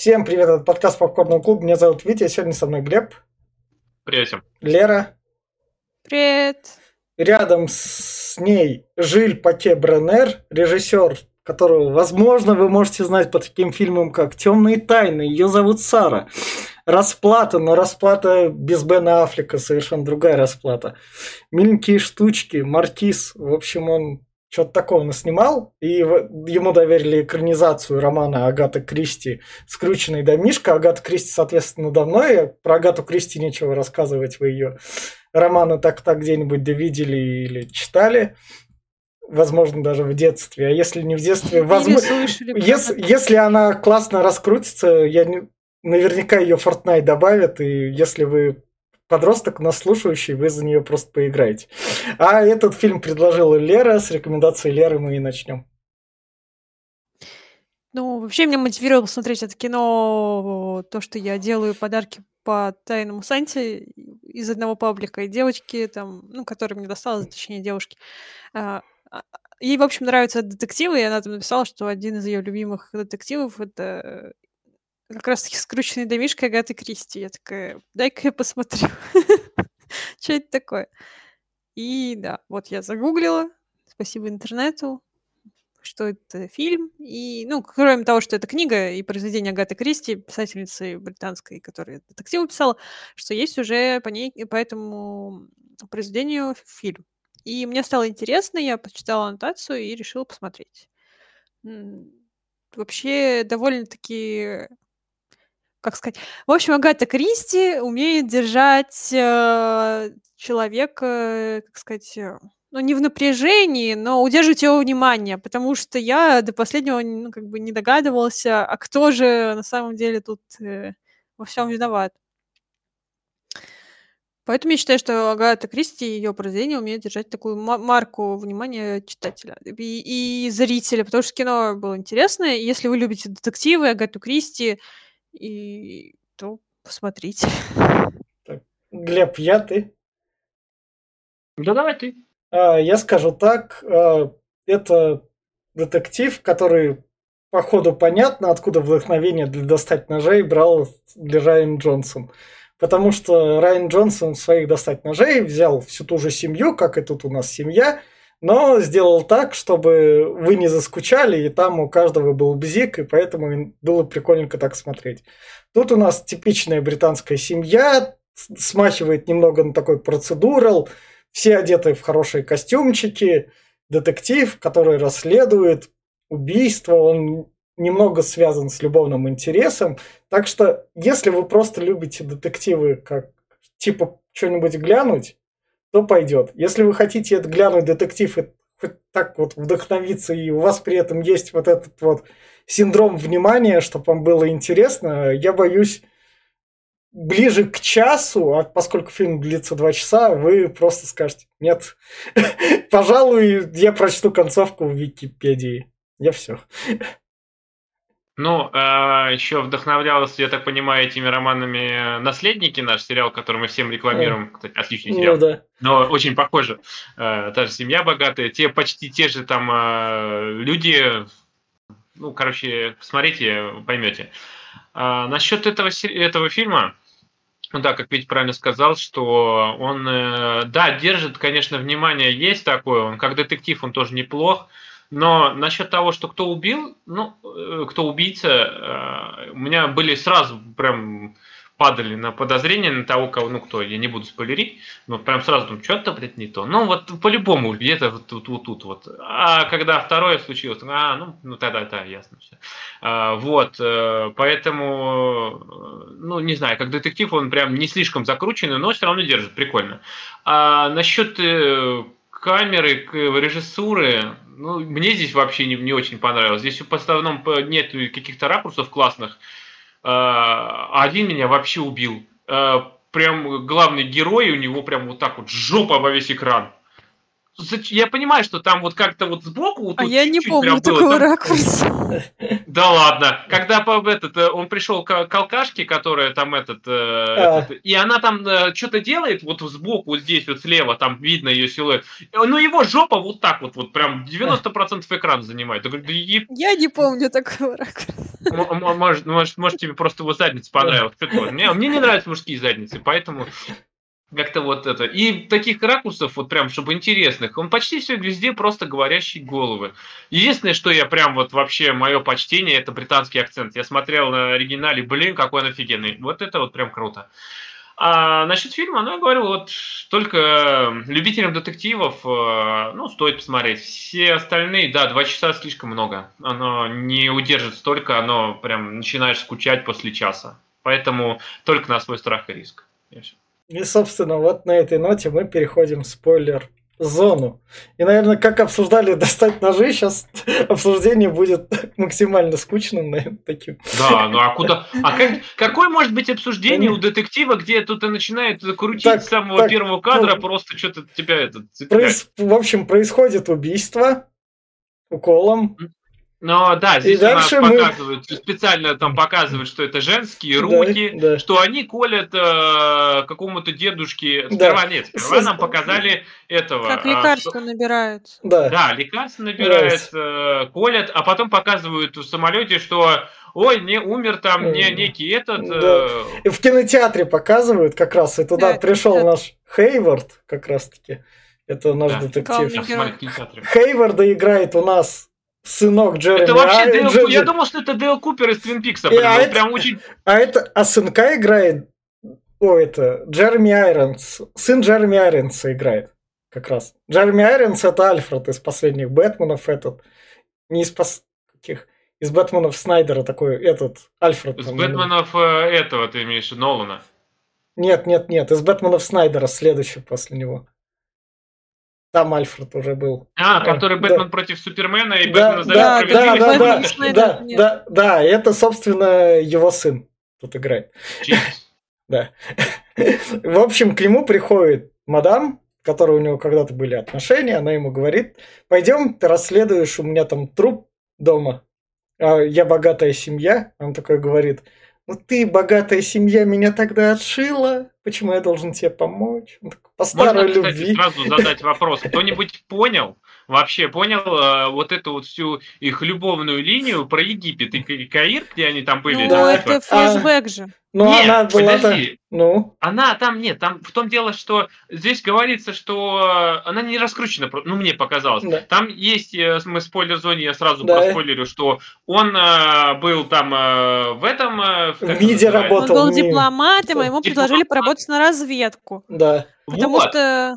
Всем привет, это подкаст Попкорного клуба. Меня зовут Витя, сегодня со мной Глеб. Привет всем. Лера. Привет. Рядом с ней Жиль Паке Бренер, режиссер, которого, возможно, вы можете знать по таким фильмам, как «Темные тайны». Ее зовут Сара. Расплата, но расплата без Бена Аффлека, совершенно другая расплата. Миленькие штучки, Маркиз. В общем, он что-то такого наснимал, и ему доверили экранизацию романа Агаты Кристи «Скрученный домишко». Агата Кристи, соответственно, давно, и про Агату Кристи нечего рассказывать, вы ее романы так-так где-нибудь довидели или читали возможно, даже в детстве. А если не в детстве, возможно, если, если она классно раскрутится, я не, наверняка ее Fortnite добавят, и если вы подросток, нас слушающий, вы за нее просто поиграете. А этот фильм предложила Лера, с рекомендацией Леры мы и начнем. Ну, вообще меня мотивировало посмотреть это кино, то, что я делаю подарки по тайному Санте из одного паблика, и девочки там, ну, которая мне досталась, точнее, девушки, а, а, ей, в общем, нравятся детективы, и она там написала, что один из ее любимых детективов — это как раз-таки скрученный домишко Агаты Кристи. Я такая, дай-ка я посмотрю. Что это такое? И да, вот я загуглила, спасибо интернету, что это фильм. И, ну, кроме того, что это книга и произведение Агаты Кристи, писательницы британской, которая детективы писала, что есть уже по ней, по этому произведению фильм. И мне стало интересно, я почитала аннотацию и решила посмотреть. Вообще довольно-таки как сказать, в общем, Агата Кристи умеет держать э, человека, как сказать, э, ну, не в напряжении, но удерживать его внимание, потому что я до последнего, ну, как бы не догадывался, а кто же на самом деле тут э, во всем виноват. Поэтому я считаю, что Агата Кристи и ее произведение умеют держать такую марку внимания читателя и, и зрителя, потому что кино было интересное. Если вы любите детективы, Агату Кристи, и то посмотрите. Так, Глеб, я ты? Да давай ты. А, я скажу так, а, это детектив, который по ходу понятно, откуда вдохновение для достать ножей брал для Райан Джонсон. Потому что Райан Джонсон своих достать ножей взял всю ту же семью, как и тут у нас семья, но сделал так, чтобы вы не заскучали, и там у каждого был бзик, и поэтому было прикольненько так смотреть. Тут у нас типичная британская семья, смахивает немного на такой процедурал, все одеты в хорошие костюмчики, детектив, который расследует убийство, он немного связан с любовным интересом. Так что, если вы просто любите детективы, как типа что-нибудь глянуть, то пойдет. Если вы хотите это глянуть детектив и так вот вдохновиться, и у вас при этом есть вот этот вот синдром внимания, чтобы вам было интересно, я боюсь, ближе к часу, а поскольку фильм длится два часа, вы просто скажете, нет, пожалуй, я прочту концовку в Википедии. Я все. Ну, э, а, еще вдохновлялся, я так понимаю, этими романами «Наследники», наш сериал, который мы всем рекламируем. Кстати, отличный сериал. Ну, да. Но очень похоже. Э, та же семья богатая, те почти те же там э, люди. Ну, короче, посмотрите, поймете. Э, насчет этого, этого фильма, ну да, как Витя правильно сказал, что он, э, да, держит, конечно, внимание есть такое, он как детектив, он тоже неплох, но насчет того, что кто убил, ну, э, кто убийца, э, у меня были сразу прям падали на подозрение на того, кого, ну кто, я не буду спойлерить, но прям сразу думаю, что-то, блядь, не то. Ну, вот по-любому, где-то вот тут, вот тут, вот. А когда второе случилось, а, ну, ну тогда, да, ясно все. А, вот, э, поэтому, ну, не знаю, как детектив он прям не слишком закрученный, но все равно держит, прикольно. А насчет камеры, режиссуры, ну, мне здесь вообще не, не очень понравилось. Здесь по основном нет каких-то ракурсов классных. А один меня вообще убил. А, прям главный герой, у него прям вот так вот жопа во весь экран. Я понимаю, что там вот как-то вот сбоку... Вот а я не помню такого там... ракурса. Да ладно. Когда этот, э, он пришел к, к алкашке, которая там этот, э, а. этот... И она там э, что-то делает вот сбоку, вот здесь вот слева, там видно ее силуэт. Ну его жопа вот так вот, вот прям 90% экрана занимает. Я не помню такого ракурса. Может, может, может тебе просто его задница понравилась. Мне, мне не нравятся мужские задницы, поэтому как-то вот это. И таких ракурсов, вот прям, чтобы интересных, он почти все везде просто говорящие головы. Единственное, что я прям вот вообще, мое почтение, это британский акцент. Я смотрел на оригинале, блин, какой он офигенный. Вот это вот прям круто. А насчет фильма, ну, я говорю, вот только любителям детективов, э, ну, стоит посмотреть. Все остальные, да, два часа слишком много. Оно не удержит столько, оно прям начинаешь скучать после часа. Поэтому только на свой страх и риск. И все. И, собственно, вот на этой ноте мы переходим в спойлер зону. И, наверное, как обсуждали достать ножи, сейчас обсуждение будет максимально скучным, наверное, таким. Да, ну а куда? А как, какое может быть обсуждение у детектива, где тут и начинает крутить так, с самого так, первого кадра, ну, просто что-то тебя это проис... В общем, происходит убийство уколом. Но да, здесь и дальше мы... показывают, специально там показывают, что это женские руки, да, да. что они колят э, какому-то дедушке. Сперва да. нет, сперва нам показали этого. Как а, лекарства а, набирают. Да. да, лекарства набирают, э, колят, а потом показывают в самолете, что ой, не умер там не некий этот. Да. Э... И в кинотеатре показывают как раз, и туда да, пришел наш Хейвард, как раз таки. Это наш да. детектив. Хейварда играет у нас сынок Джереми. Это вообще а, Дейл, Джер... Я думал, что это Дейл Купер из Твин Пикса. А это, прям очень... а это а сынка играет. О, это Джереми Айронс. Сын Джереми Айронса играет. Как раз. Джереми Айронс это Альфред из последних Бэтменов. Этот. Не из пос... каких. Из Бэтменов Снайдера такой этот Альфред. Из там, Бэтменов ну... этого ты имеешь Нолана. Нет, нет, нет. Из Бэтменов Снайдера следующий после него. Там Альфред уже был. А, который а, Бэтмен да. против Супермена и да, Бэтмен да, да, да, да, да, да, да, это, собственно, его сын тут играет. да. В общем, к нему приходит мадам, которой у него когда-то были отношения, она ему говорит, пойдем, ты расследуешь, у меня там труп дома, а я богатая семья. Он такой говорит, ну ты, богатая семья, меня тогда отшила, почему я должен тебе помочь? По старой Можно, любви. Кстати, сразу задать вопрос. Кто-нибудь понял, вообще понял э, вот эту вот всю их любовную линию про Египет и Каир, где они там были? Ну, да, это флешбэк а... же. Ну, нет, она была подожди. Ну. Она там нет, там в том дело, что здесь говорится, что она не раскручена, ну мне показалось. Да. Там есть, э, мы в спойлер-зоне, я сразу да. проспойлерю, что он э, был там э, в этом... Э, в МИДе работал. Он был дипломатом, а ему предложили поработать на разведку. Да. Потому вот. что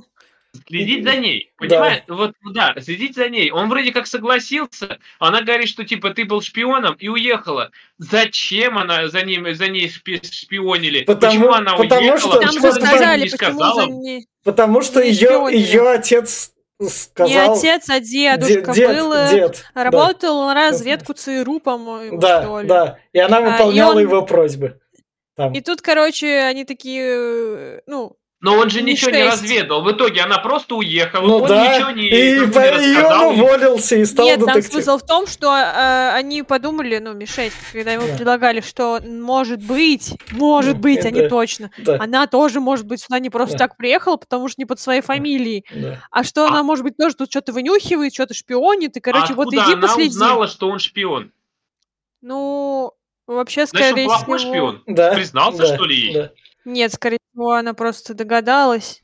Следить за ней. Понимаешь? Да. Вот, да, следить за ней. Он вроде как согласился. Она говорит, что типа ты был шпионом и уехала. Зачем она за ним, за ней шпионили? Потому, почему она потому уехала? Что, почему она сказали, не сказала? Ней... Потому что ее, ее отец сказал... Не отец, а дедушка дед, был, э, дед, работал да. на разведку ЦРУ, по-моему, Да, что ли. да, и она выполняла а, и он... его просьбы. Там. И тут, короче, они такие, э, ну, но он же не ничего 6. не разведал. В итоге она просто уехала, ну, он да. ничего не, и, не рассказал. И он уволился и стал Нет, детектив. там смысл в том, что э, они подумали, ну, Ми-6, когда ему да. предлагали, что может быть, может быть, они точно, да. она тоже может быть сюда не просто да. так приехала, потому что не под своей фамилией. Да. А что а... она, может быть, тоже тут что-то вынюхивает, что-то шпионит, и, короче, а вот иди она последи. узнала, что он шпион? Ну, вообще, скорее Значит, он плохой всего... шпион? Да. Признался, да. что ли, ей? Да. Нет, скорее всего, она просто догадалась.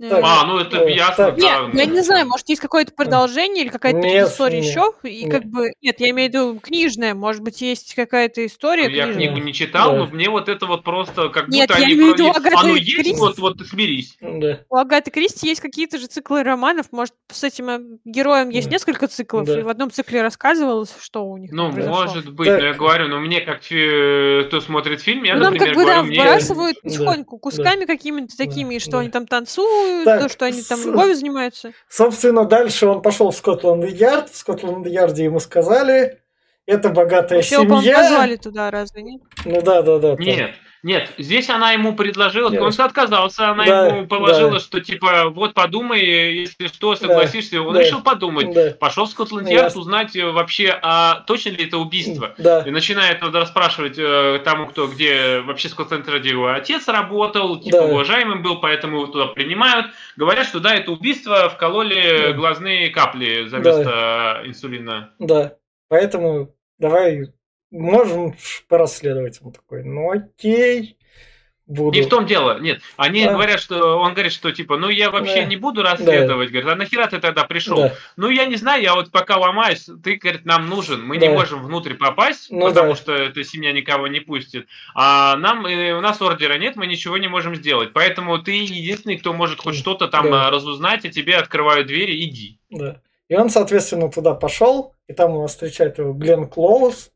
Так, а, ну это э, ясно. Так, нет, да. я не знаю, может, есть какое-то продолжение или какая-то нет, история нет, еще. И нет. как бы. Нет, я имею в виду книжная. Может быть, есть какая-то история. Ну, я книгу не читал, да. но мне вот это вот просто как нет, будто я они имею в виду Агаты Оно есть, Кристи... вот, вот смирись. Да. У Агаты Кристи есть какие-то же циклы романов. Может, с этим э, героем есть да. несколько циклов, да. и в одном цикле рассказывалось, что у них. Ну, может быть, да. но я говорю, но мне как кто смотрит фильм, я, ну, например, нам как бы, говорю, да, мне... вбрасывают потихоньку кусками какими-то такими, что они там танцуют, то, что они там любовью занимаются. Собственно, дальше он пошел в Скотланд-Ярд. В Скотланд-Ярде ему сказали, это богатая Вообще, семья. позвали туда, разве нет? Ну да, да, да. Нет, Нет, здесь она ему предложила, Нет. он отказался, она да, ему положила, да. что типа вот подумай, если что, согласишься. Да, он да, решил подумать, да. пошел в Скотланд-Ярд узнать э, вообще, а точно ли это убийство. Да. И начинает надо расспрашивать э, тому, кто где вообще в Скотланд-Ярде его отец работал, типа да. уважаемым был, поэтому его туда принимают. Говорят, что да, это убийство, вкололи да. глазные капли за место да. инсулина. Да, поэтому давай можем порасследовать. Он такой, ну окей. Буду. Не в том дело, нет. Они а? говорят, что он говорит, что типа, ну я вообще да. не буду расследовать. Да. Говорит, а нахера ты тогда пришел? Да. Ну я не знаю, я вот пока ломаюсь, ты, говорит, нам нужен. Мы да. не можем внутрь попасть, ну, потому да. что эта семья никого не пустит. А нам, э, у нас ордера нет, мы ничего не можем сделать. Поэтому ты единственный, кто может хоть что-то там да. разузнать, и тебе открывают двери, иди. Да. И он, соответственно, туда пошел, и там его встречает его Глен Клоус,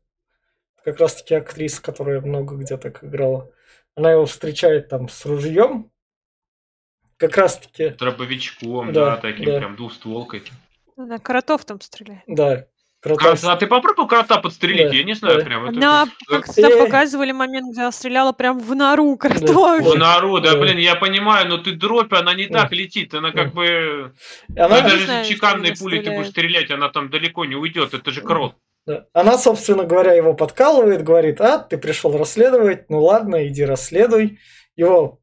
как раз таки актриса, которая много где так играла. Она его встречает там с ружьем. Как раз таки. Дробовичком, да, да таким да. прям двустволкой. Да, коротов там стреляет. Да, Крота... А, а ты попробуй крота подстрелить? Да, я не знаю, да. прям. Это... Она, как там показывали момент, где она стреляла прям в нору кротов. В нору, да, блин, я понимаю, но ты дробь, она не так летит, она как бы... Она... Ну, даже если чеканной пулей ты будешь стрелять, она там далеко не уйдет, это же крот. Да. Она, собственно говоря, его подкалывает, говорит, а, ты пришел расследовать, ну ладно, иди расследуй. Его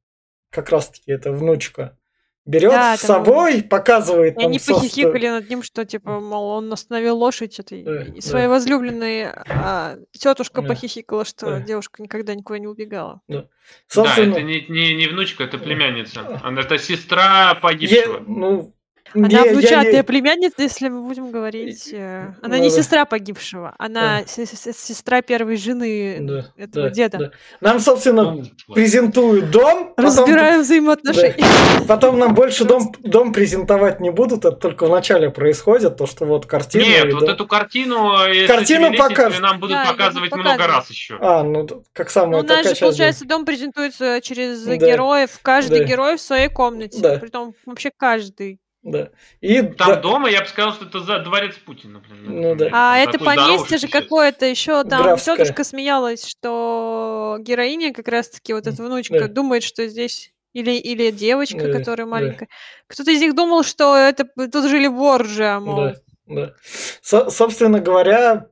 как раз-таки это внучка берет да, с собой, показывает И они похихикали над ним, что, типа, мол, он остановил лошадь этой да, и своей да. возлюбленной, а тетушка да. похихикала, что да. девушка никогда никуда не убегала. Да, Собственно... да это не, не, не внучка, это племянница. Она, это сестра погибшего. Я, ну, она не, внучатая я... племянница, если мы будем говорить. Э, она ну, не да. сестра погибшего, она да. сестра первой жены да, этого да, деда. Да. Нам, собственно, презентуют дом. Разбираем потом... взаимоотношения. Да. Потом нам больше дом, дом презентовать не будут, это только в начале происходит, то, что вот картина. Нет, и, вот да. эту картину, картину покажут. нам будут да, показывать много раз еще. А, ну как самое. Ну, у нас же, получается, дом презентуется через да. героев, каждый да. герой в своей комнате. Да. Притом вообще каждый. Да. И там да... дома я бы сказал, что это за дворец Путина, блин. Ну, да. А это поместье же какое-то еще там Графская. тетушка смеялась, что героиня как раз-таки вот эта внучка да. думает, что здесь или, или девочка, да, которая маленькая. Да. Кто-то из них думал, что это тут жили Борджиа, мол. Да, да. Со- собственно говоря,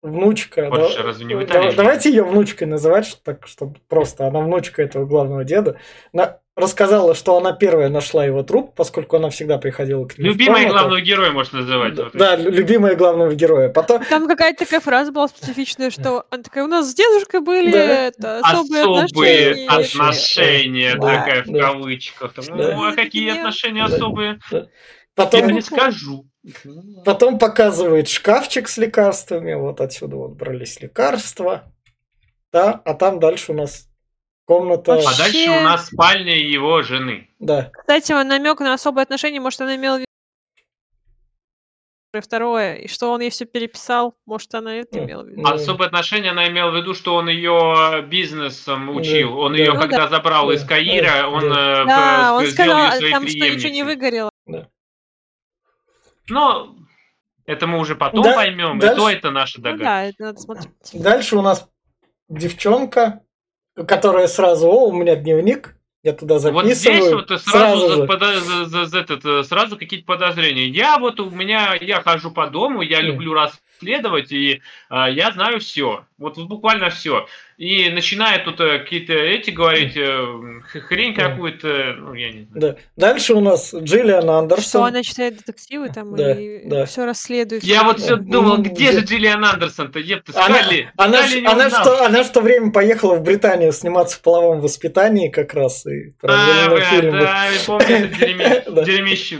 внучка. Борджиа, да, разве не да, Давайте ее внучкой называть, так, чтобы просто она внучка этого главного деда. На, рассказала, что она первая нашла его труп, поскольку она всегда приходила к нему. Любимая главного героя можно называть. Да, вот да любимая главного героя. Потом... Там какая-то такая фраза была специфичная, что она такая, у нас с дедушкой были да. это, особые, особые отношения. отношения да, такая да. в кавычках. Да. Ну, а какие Нет. отношения да. особые? Да. Потом, Я не скажу. Потом показывает шкафчик с лекарствами. Вот отсюда вот брались лекарства. Да, а там дальше у нас Комната... Вообще... А дальше у нас спальня его жены. Да. Кстати, намек на особые отношения, может, она имела в виду второе, и что он ей все переписал, может, она это имела в виду. Особые отношения она имела в виду, что он ее бизнесом учил. Он ее, ну, когда да. забрал да. из Каира, он да, да он сказал, там что ничего не выгорело. Да. Но это мы уже потом да, поймем, дальше... и то это наша догадка. Ну, да, это надо смотреть. Дальше у нас девчонка, которая сразу, о, у меня дневник, я туда записываю. Вот здесь вот сразу, сразу, пода- за, за, за, этот, э, сразу какие-то подозрения. Я вот у меня, я хожу по дому, я люблю расследовать, и э, я знаю все. Вот буквально все и начинает тут э, какие-то эти говорить, э, хрень какую-то, ну, я не знаю. Да. Дальше у нас Джиллиан Андерсон. Что она читает детективы там да, и да. все расследует. Я вот все думал, где же Джиллиан Андерсон-то, епта, она, она, она, что, она в то время поехала в Британию сниматься в половом воспитании как раз. И а, бля, фильм. да, я помню, это дерьмище.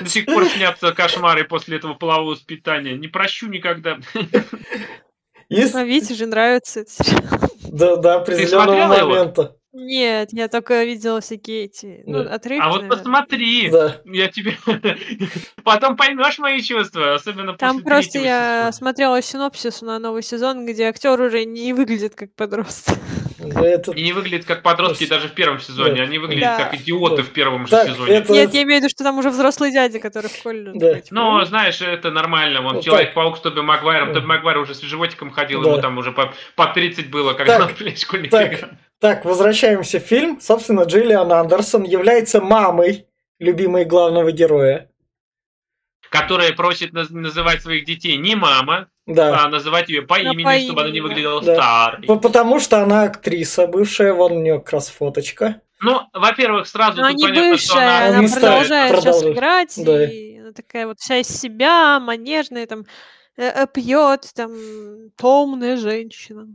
До сих пор снятся кошмары после этого полового воспитания. Не прощу никогда. Есть... А Вите же нравится этот сериал. До, до определенного момента. Его? Нет, я только видела всякие эти ну, да. отрывки. А вот посмотри, да. я тебе потом поймешь мои чувства, особенно Там просто я сезона. смотрела синопсис на новый сезон, где актер уже не выглядит как подросток. Это... И не выглядят как подростки это... даже в первом сезоне. Да. Они выглядят да. как идиоты да. в первом же так, сезоне. Это... Нет, я имею в виду, что там уже взрослый дядя, который в колледже. Да. Ну, знаешь, это нормально. Вон Человек-паук с Тоби Магуайром. Да. Тоби Магуайр уже с животиком ходил, да. ему там уже по, по 30 было, когда так, он школьник так, так, возвращаемся в фильм. Собственно, Джиллиан Андерсон является мамой любимой главного героя. Которая просит называть своих детей не мама, да. а называть ее по имени, по имени, чтобы она не выглядела да. старой. Потому что она актриса бывшая, вон у нее как раз фоточка. Ну, во-первых, сразу Но тут понятно, бывшая, что она, она продолжает сейчас играть, да. и она такая вот вся из себя, манежная, там, э, э, пьет, там, томная женщина.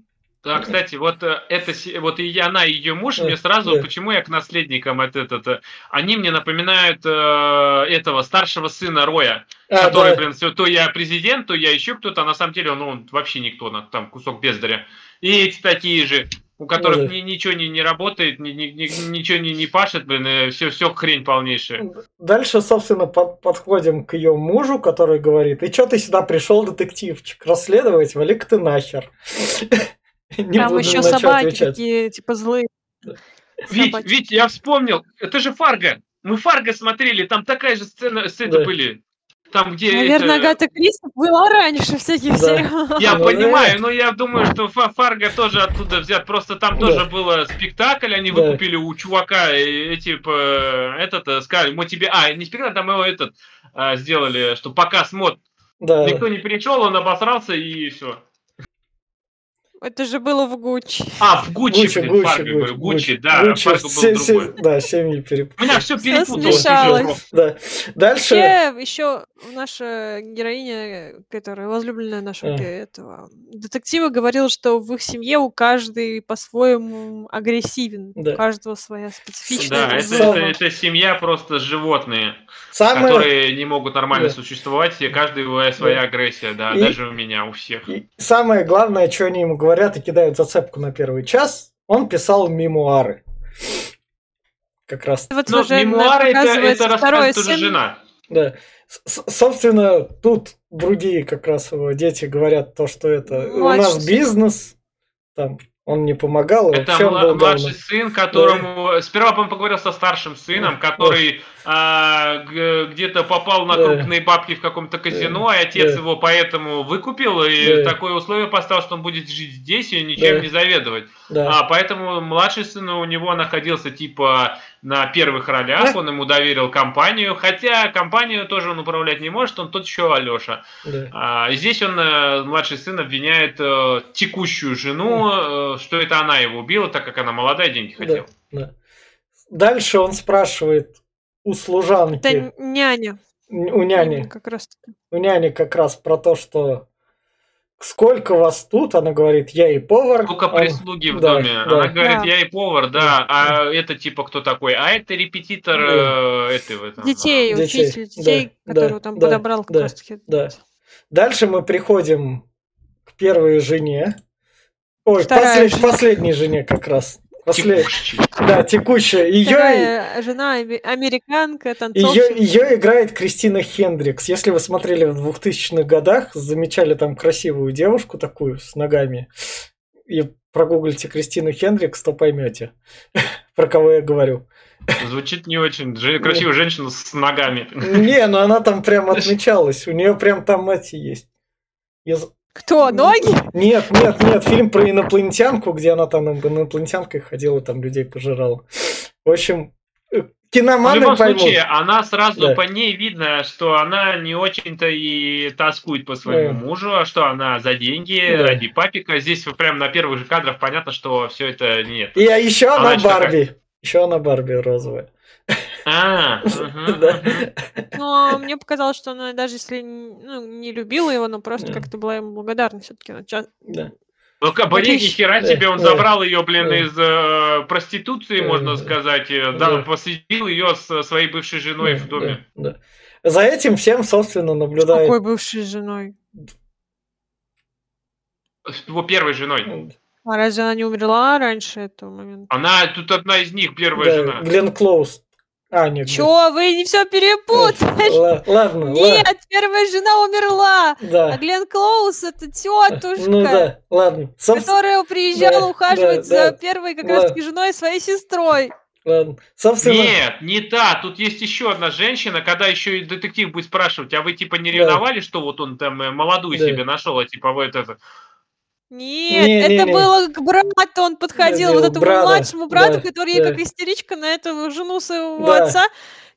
Да, кстати, вот э, это вот и она, и ее муж, мне сразу, почему я к наследникам это, это, они мне напоминают э, этого старшего сына Роя, а, который, да. блин, то я президент, то я еще кто-то, а на самом деле ну, он вообще никто, там кусок бездаря. И эти такие же, у которых ни, ничего не, не работает, ни, ни, ни, ничего не, не пашет, блин, все, все хрень полнейшая. Дальше, собственно, под, подходим к ее мужу, который говорит, и что ты сюда пришел, детективчик, расследовать, вали-ка ты нахер. Не Там еще собаки отвечать. такие, типа, злые. Вить, Вить, я вспомнил, это же Фарго. Мы Фарго смотрели, там такая же сцена, сцена да. были. Там, где Наверное, это... Агата Кристи была раньше всяких да. сериалов. Я ну, понимаю, но я думаю, что Фарго тоже оттуда взят. Просто там да. тоже был спектакль, они да. выкупили у чувака эти, этот, э, сказали, мы тебе... А, не спектакль, там его этот а, сделали, что показ мод. Да. Никто не пришел, он обосрался и все. Это же было в Гуччи. А, в Гуччи, Гуччи, блин, Гуччи, Фарго, Гуччи, Гуччи, да, Гуччи, Фарго был другой. Да, семьи перепутали. У меня все перепуталось. Да. Дальше... Вообще, еще наша героиня, которая возлюбленная нашего а. этого детектива, говорила, что в их семье у каждой по-своему агрессивен. Да. У каждого своя специфичная. Да, это, это, это семья просто животные, Самое... которые не могут нормально да. существовать, и каждый своя да. агрессия, да, и... даже у меня, у всех. И самое главное, что они ему говорят, говорят и кидают зацепку на первый час, он писал мемуары. Как раз. Вот Но уже мемуары это, это рассказ тоже жена. Да. С собственно, тут другие как раз его дети говорят то, что это Младший. у нас бизнес, там он не помогал. Это мла- был младший главный. сын, которому... Да. Сперва он поговорил со старшим сыном, который да. а, где-то попал на крупные да. бабки в каком-то казино, да. и отец да. его поэтому выкупил, и да. такое условие поставил, что он будет жить здесь и ничем да. не заведовать. Да. А, поэтому младший сын у него находился типа на первых ролях, да. он ему доверил компанию, хотя компанию тоже он управлять не может, он тот еще Алеша. Да. А, здесь он, э, младший сын, обвиняет э, текущую жену, э, что это она его убила, так как она молодая, деньги хотела. Да. Да. Дальше он спрашивает у служанки. Это няня. У няни. Как раз. У няни как раз про то, что сколько вас тут? Она говорит, я и повар. Сколько прислуги а, в да, доме? Да. Она говорит, да. я и повар, да. да. А это типа кто такой? А это репетитор да. э, этого. Там, детей, учитель детей, да, которого да, там да, подобрал как да, раз таки. Да. Дальше мы приходим к первой жене. Ой, послед, последней жене как раз. После... Текущая. Да, текущая. Ее... жена американка, танцовщица. Ее, ее играет Кристина Хендрикс. Если вы смотрели в 2000-х годах, замечали там красивую девушку такую с ногами, и прогуглите Кристину Хендрикс, то поймете, про кого я говорю. Звучит не очень. Красивая женщина с ногами. Не, ну она там прям отмечалась. У нее прям там эти есть. Кто, ноги? Нет, нет, нет, фильм про инопланетянку, где она там инопланетянкой ходила, там людей пожирала. В общем, э, киноманы В любом поймут. случае, она сразу да. по ней видно, что она не очень-то и тоскует по своему да. мужу, а что она за деньги, да. ради папика. Здесь прям на первых же кадрах понятно, что все это нет. И а еще она, она Барби. Еще она Барби розовая. А, Но мне показалось, что она даже если ну, не любила его, но просто как-то была ему благодарна все-таки. Да. Ну, Кабаре, ни хера себе, он забрал ее, блин, из э, проституции, можно сказать, э, да, посадил ее с своей бывшей женой в доме. За этим всем, собственно, наблюдает... какой бывшей женой? Его первой женой. А разве она не умерла раньше этого момента? Она тут одна из них, первая жена. Глен Клоуз А, нет. Чё, вы не все перепутали? Ладно, Нет, первая жена умерла. Да. А Глен Клоус это тетушка. Ну да, ладно. Которая приезжала ухаживать за первой как раз таки женой своей сестрой. Ладно. Собственно... Нет, не та. Тут есть еще одна женщина, когда еще и детектив будет спрашивать, а вы типа не ревновали, да. что вот он там э, молодую да. себе нашел, а типа вот это нет, не, это не, было к брату, он подходил, да, вот этому брата, младшему брату, да, который да. как истеричка на эту жену своего да. отца.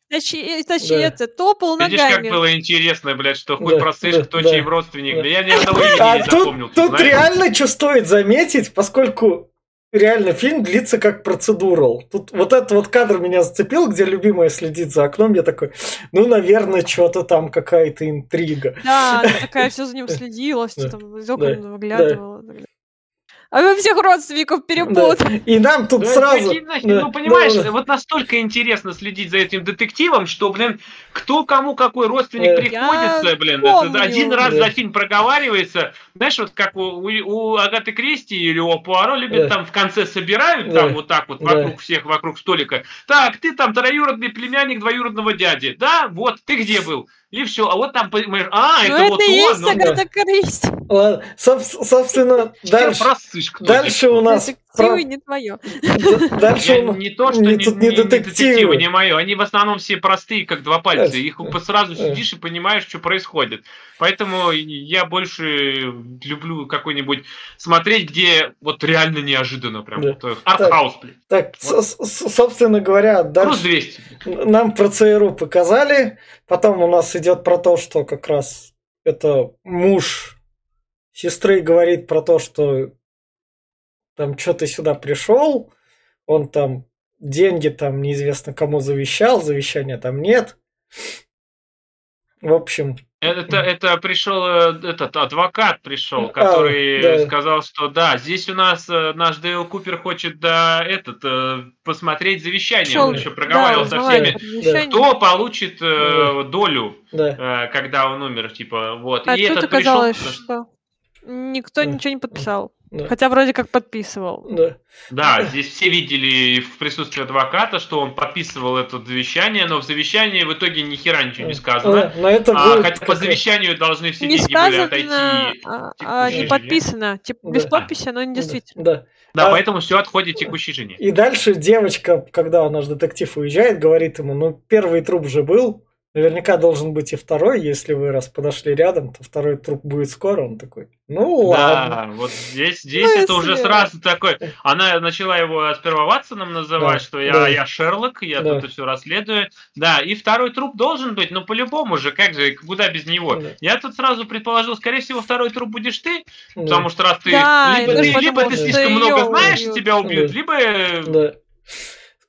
Точнее, точнее да. это, топал Видишь, ногами. как было интересно, блядь, что хоть да, простышь, да, кто да, чей родственник. Да. Я ни одного имени а не тут, запомнил. Тут реально что стоит заметить, поскольку реально фильм длится как процедурал. Тут вот этот вот кадр меня зацепил, где любимая следит за окном. Я такой, ну, наверное, что-то там какая-то интрига. Да, она такая все за ним следила, все там из окон выглядывала. А вы всех родственников перепутали. Да. И нам тут ну, сразу... Да. Ну, понимаешь, да. вот настолько интересно следить за этим детективом, что, блин, кто кому какой родственник да. приходится, Я блин, помню. это один раз да. за фильм проговаривается. Знаешь, вот как у, у Агаты Кристи или у Пуаро любят да. там в конце собирают, да. там вот так вот, вокруг да. всех, вокруг столика. Так, ты там троюродный племянник двоюродного дяди. Да, вот, ты где был? И все. А вот там, понимаешь, а, ну, это, это вот есть он. Агата да. Кристи. Ладно, Соб- собственно, дальше, дальше у нас... Детективы не твое. Дальше я, не то, что не, тут не, не детективы. не мое. Они в основном все простые, как два пальца. Их сразу сидишь и понимаешь, что происходит. Поэтому я больше люблю какой-нибудь смотреть, где вот реально неожиданно прям. Да. Артхаус, блин. Так, вот. собственно говоря, дальше 200. нам про ЦРУ показали. Потом у нас идет про то, что как раз это муж сестры говорит про то, что там что ты сюда пришел, он там деньги там неизвестно кому завещал, завещания там нет. В общем, это, это пришел э, этот адвокат пришел, который а, да. сказал, что да, здесь у нас э, наш Дейл Купер хочет да этот э, посмотреть завещание. Шел, Он еще проговаривал да, со всеми, кто получит да. долю, да. когда он умер, типа вот. А И тут этот оказалось, пришел, что никто да. ничего не подписал. Да. Хотя вроде как подписывал. Да. Да, здесь все видели в присутствии адвоката, что он подписывал это завещание, но в завещании в итоге ни хера ничего не сказано. Но это а, хотя по завещанию должны все не деньги сказано, были отойти. А, а, не подписано. Типа да. без подписи оно не действительно. Да. Да, а, поэтому все отходит текущей жене. И дальше девочка, когда наш детектив уезжает, говорит ему, ну первый труп же был, Наверняка должен быть и второй, если вы раз подошли рядом, то второй труп будет скоро. Он такой, ну ладно. Да, вот здесь, здесь ну, это если... уже сразу такой. Она начала его сперва Ватсоном называть, да, что я, да. я Шерлок, я да. тут все расследую. Да, и второй труп должен быть, но по-любому же, как же, куда без него. Да. Я тут сразу предположил, скорее всего, второй труп будешь ты, да. потому что раз ты да, либо, ты, либо ты слишком много знаешь, убьют. тебя убьют, да. либо... Да.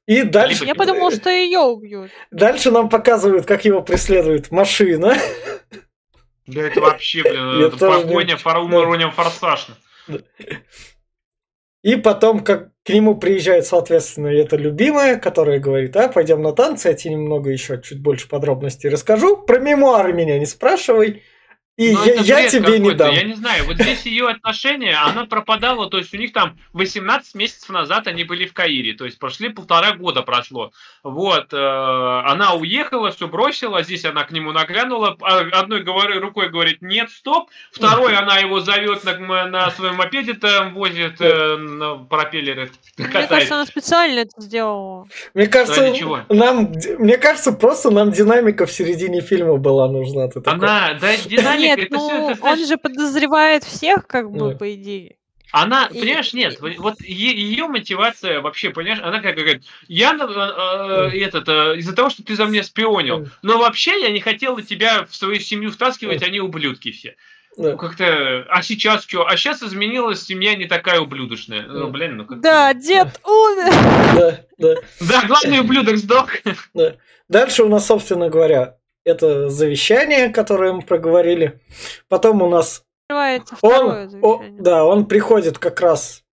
И дальше... Я подумал, что ее убьют. Дальше нам показывают, как его преследует машина. Да это вообще, блин, это погоня по уровням форсаж. И потом, как к нему приезжает, соответственно, эта любимая, которая говорит, а, пойдем на танцы, я тебе немного еще чуть больше подробностей расскажу. Про мемуары меня не спрашивай. И Но я, я тебе не дам. Я не знаю, вот здесь ее отношение, она пропадала, то есть у них там 18 месяцев назад они были в Каире, то есть прошли полтора года прошло. Вот, э, она уехала, все бросила, здесь она к нему наглянула, а одной говорю, рукой говорит, нет, стоп, второй она его зовет на, на своем мопеде, там возит э, на пропеллеры. Мне кажется, она специально это сделала. Мне кажется, нам, мне кажется, просто нам динамика в середине фильма была нужна. Она, да, динамика нет, ну, он же подозревает всех, как бы, по идее. Она, и, понимаешь, нет, и, вот ее мотивация вообще, понимаешь, она как говорит, я э, э, этот, э, из-за того, что ты за меня спионил, но вообще я не хотела тебя в свою семью втаскивать, они ублюдки все. Да. Ну, как-то, а сейчас что? А сейчас изменилась семья не такая ублюдочная. Ну, да. Ну, блин, ну как Да, дед умер. Да, да. Да, главный ублюдок сдох. Да. Дальше у нас, собственно говоря, это завещание, которое мы проговорили. Потом у нас... Он, о, да, он приходит как раз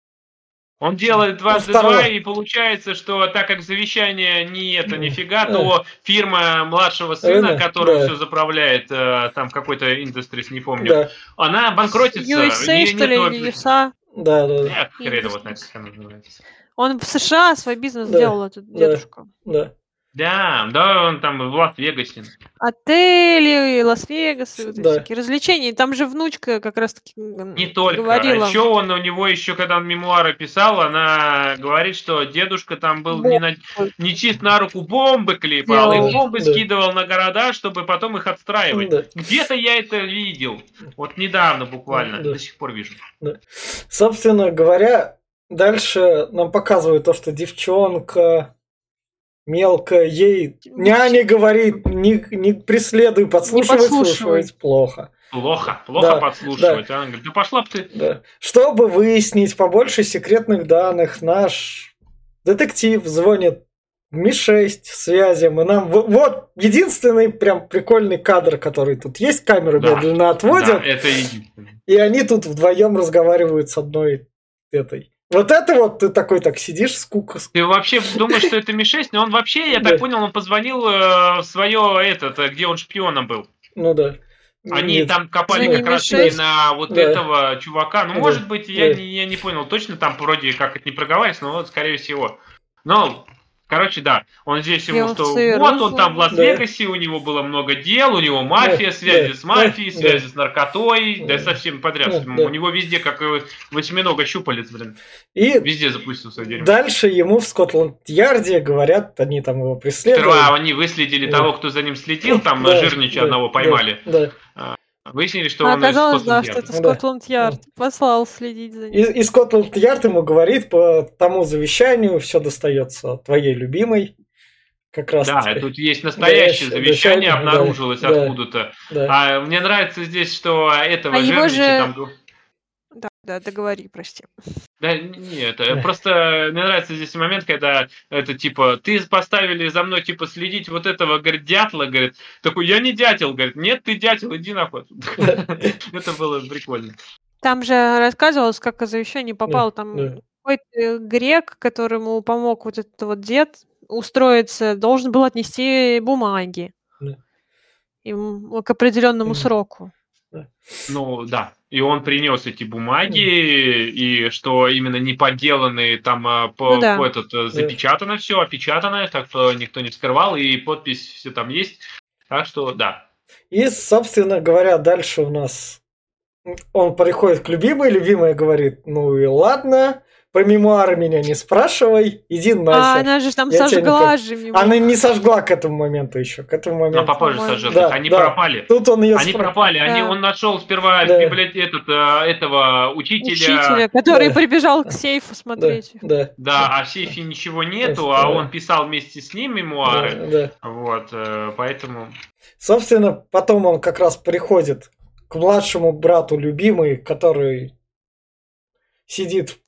он делает дважды два, и получается, что так как завещание не это нифига, то фирма младшего сына, которая да. все заправляет, э, там какой-то индустрис, не помню, да. она банкротится. USA, не, что ли, или USA? Да, да. Я хрен вот как называется. Он в США свой бизнес да. делал, этот да. дедушка. Да. Да, да, он там в Лас-Вегасе. Отели, Лас-Вегас, вот да. всякие развлечения. Там же внучка как раз-таки Не только. Говорила. А еще он у него еще, когда он мемуары писал, она говорит, что дедушка там был не, на, не чист на руку бомбы клепал, и бомбы да. скидывал на города, чтобы потом их отстраивать. Да. Где-то я это видел. Вот недавно буквально. Да. До сих пор вижу. Да. Собственно говоря, дальше нам показывают то, что девчонка мелко ей няня говорит, не, не преследуй, подслушивать, не слушать плохо. Плохо, плохо да, подслушивать. Да. Она говорит, да пошла бы ты. Да. Чтобы выяснить побольше секретных данных, наш детектив звонит Ми-6 связям, и нам вот единственный прям прикольный кадр, который тут есть, камеру да, медленно отводят. Да, это. И они тут вдвоем разговаривают с одной этой вот это вот ты такой так сидишь, скука. Ты вообще думаешь, что это Ми-6, но он вообще, я так понял, он позвонил э, в свое этот, э, где он шпионом был. Ну да. Они Нет. там копали как раз на вот да. этого чувака. Ну, да. может быть, я, да. не, я не понял точно, там вроде как это не проговаривается, но вот, скорее всего. Но Короче, да, он здесь ему, что вот он там в Лас-Вегасе, да. у него было много дел, у него мафия, да, связи да, с мафией, да, связи да. с наркотой, да, да со всем подряд. Да, у него везде, как восьминога щупалец, блин. И везде запустил свое дерьмо. Дальше ему в Скотланд-Ярде говорят, они там его преследуют. Сперва они выследили да. того, кто за ним следил, там да, жирнича да, одного поймали. Да, да. Выяснили, что а он оказалось, из да, что это Скотланд-Ярд. Да. Послал следить за ним. И, и Скотланд-Ярд ему говорит, по тому завещанию все достается твоей любимой. Как раз да, таки. тут есть настоящее да, завещание, обнаружилось да, откуда-то. Да. А мне нравится здесь, что этого а его же... там да, договори, прости. Да, нет, просто мне нравится здесь момент, когда это типа, ты поставили за мной, типа, следить вот этого, говорит, дятла, говорит, такой, я не дятел, говорит, нет, ты дятел, иди нахуй. Это было прикольно. Там же рассказывалось, как завещание попал, там какой-то грек, которому помог вот этот вот дед устроиться, должен был отнести бумаги им к определенному сроку. Ну, да. И он принес эти бумаги, и что именно не подделанные, там а, по, ну, да. по этот, э, запечатано все, опечатано, так что никто не скрывал, и подпись все там есть. Так что, да. И, собственно говоря, дальше у нас он приходит к любимой, любимая говорит, ну и ладно, про мемуары меня не спрашивай, иди нахер. А она же там Я сожгла же мемуары. Она не сожгла к этому моменту еще, к этому моменту. Она попозже сожгла, да, они да. пропали. Тут он ее Они спро... пропали, да. они, он нашел сперва да. библиотек, этот, э, этого учителя. Учителя, который да. прибежал к сейфу смотреть. Да, да. да а в сейфе ничего нету, да. а он писал вместе с ним мемуары. Да, да. Вот, э, поэтому... Собственно, потом он как раз приходит к младшему брату любимый, который сидит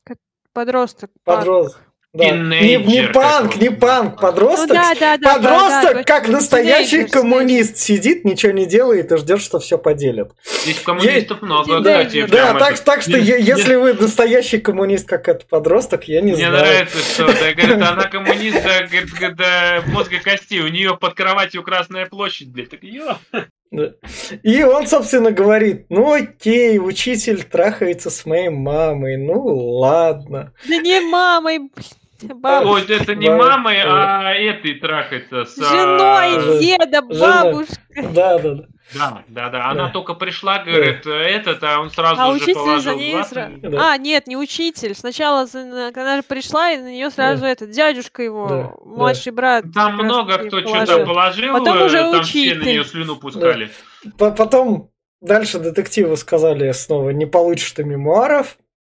Подросток. Подросток. Да. Не, не панк, не панк, подросток. Ну, да, да, да, подросток, да, да, как настоящий коммунист, сидит, ничего не делает и ждет, что все поделят. Здесь коммунистов я... много, да. Да, так, это... так что я, если вы настоящий коммунист, как этот подросток, я не Мне знаю. Мне нравится, что да, говорит, она коммунист до, говорит, до мозга костей, у нее под кроватью Красная площадь, блядь, так ее. И он, собственно, говорит, ну окей, учитель трахается с моей мамой, ну ладно. Да не мамой, Бабушка. Ой, это не мамой, а этой трахается с... Женой деда, бабушкой. Да, да, да. Да, да, да. Она да. только пришла, говорит, да. этот, а он сразу а же учитель положил за ней сра... да. А, нет, не учитель. Сначала, когда же пришла, и на нее сразу да. этот дядюшка его, да. младший брат. Там много кто что-то положил, Потом уже там учитель. все на нее слюну пускали. Да. Потом дальше детективы сказали снова, не получишь ты мемуаров,